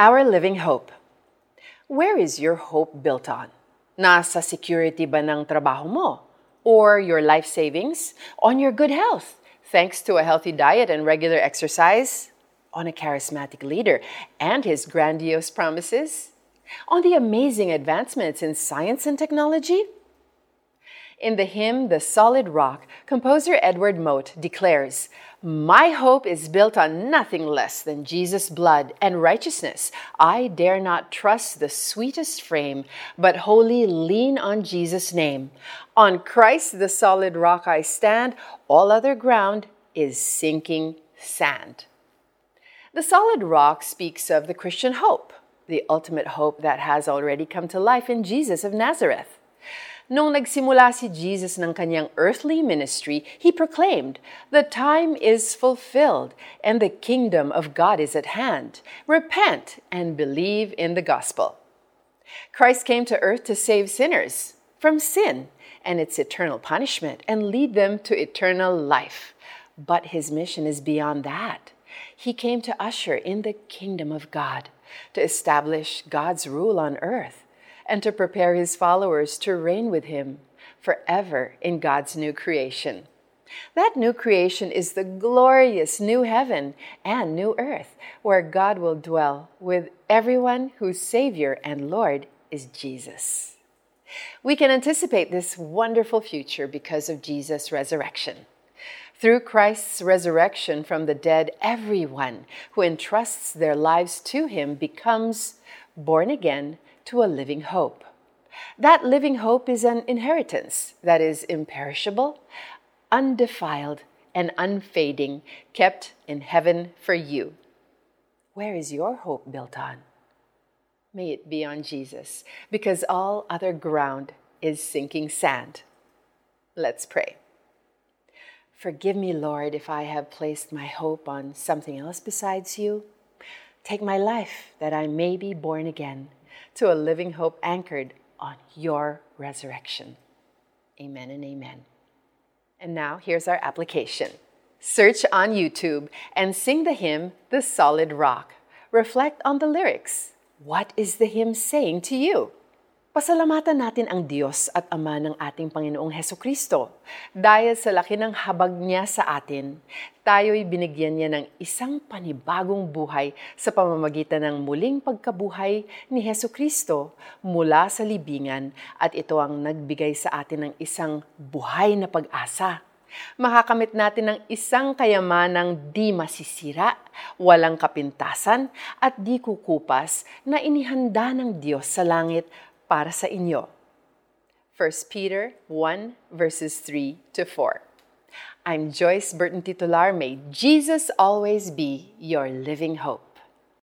Our living hope. Where is your hope built on? Nasa security ba ng trabaho mo? Or your life savings? On your good health? Thanks to a healthy diet and regular exercise? On a charismatic leader and his grandiose promises? On the amazing advancements in science and technology? In the hymn The Solid Rock, composer Edward Mote declares, My hope is built on nothing less than Jesus' blood and righteousness. I dare not trust the sweetest frame, but wholly lean on Jesus' name. On Christ, the solid rock, I stand. All other ground is sinking sand. The solid rock speaks of the Christian hope, the ultimate hope that has already come to life in Jesus of Nazareth. Nung nagsimula si Jesus ng kanyang earthly ministry, he proclaimed, The time is fulfilled and the kingdom of God is at hand. Repent and believe in the gospel. Christ came to earth to save sinners from sin and its eternal punishment and lead them to eternal life. But his mission is beyond that. He came to usher in the kingdom of God, to establish God's rule on earth and to prepare his followers to reign with him forever in God's new creation. That new creation is the glorious new heaven and new earth, where God will dwell with everyone whose Savior and Lord is Jesus. We can anticipate this wonderful future because of Jesus' resurrection. Through Christ's resurrection from the dead, everyone who entrusts their lives to him becomes born again to a living hope. That living hope is an inheritance that is imperishable, undefiled, and unfading, kept in heaven for you. Where is your hope built on? May it be on Jesus, because all other ground is sinking sand. Let's pray. Forgive me, Lord, if I have placed my hope on something else besides you. Take my life that I may be born again to a living hope anchored on your resurrection. Amen and amen. And now here's our application search on YouTube and sing the hymn, The Solid Rock. Reflect on the lyrics. What is the hymn saying to you? Pasalamatan natin ang Diyos at Ama ng ating Panginoong Heso Kristo. Dahil sa laki ng habag niya sa atin, tayo'y binigyan niya ng isang panibagong buhay sa pamamagitan ng muling pagkabuhay ni Heso Kristo mula sa libingan at ito ang nagbigay sa atin ng isang buhay na pag-asa. Makakamit natin ng isang kayamanang di masisira, walang kapintasan at di kukupas na inihanda ng Diyos sa langit para sa inyo. 1 Peter 1 verses 3 to 4. I'm Joyce Burton Titular. May Jesus always be your living hope.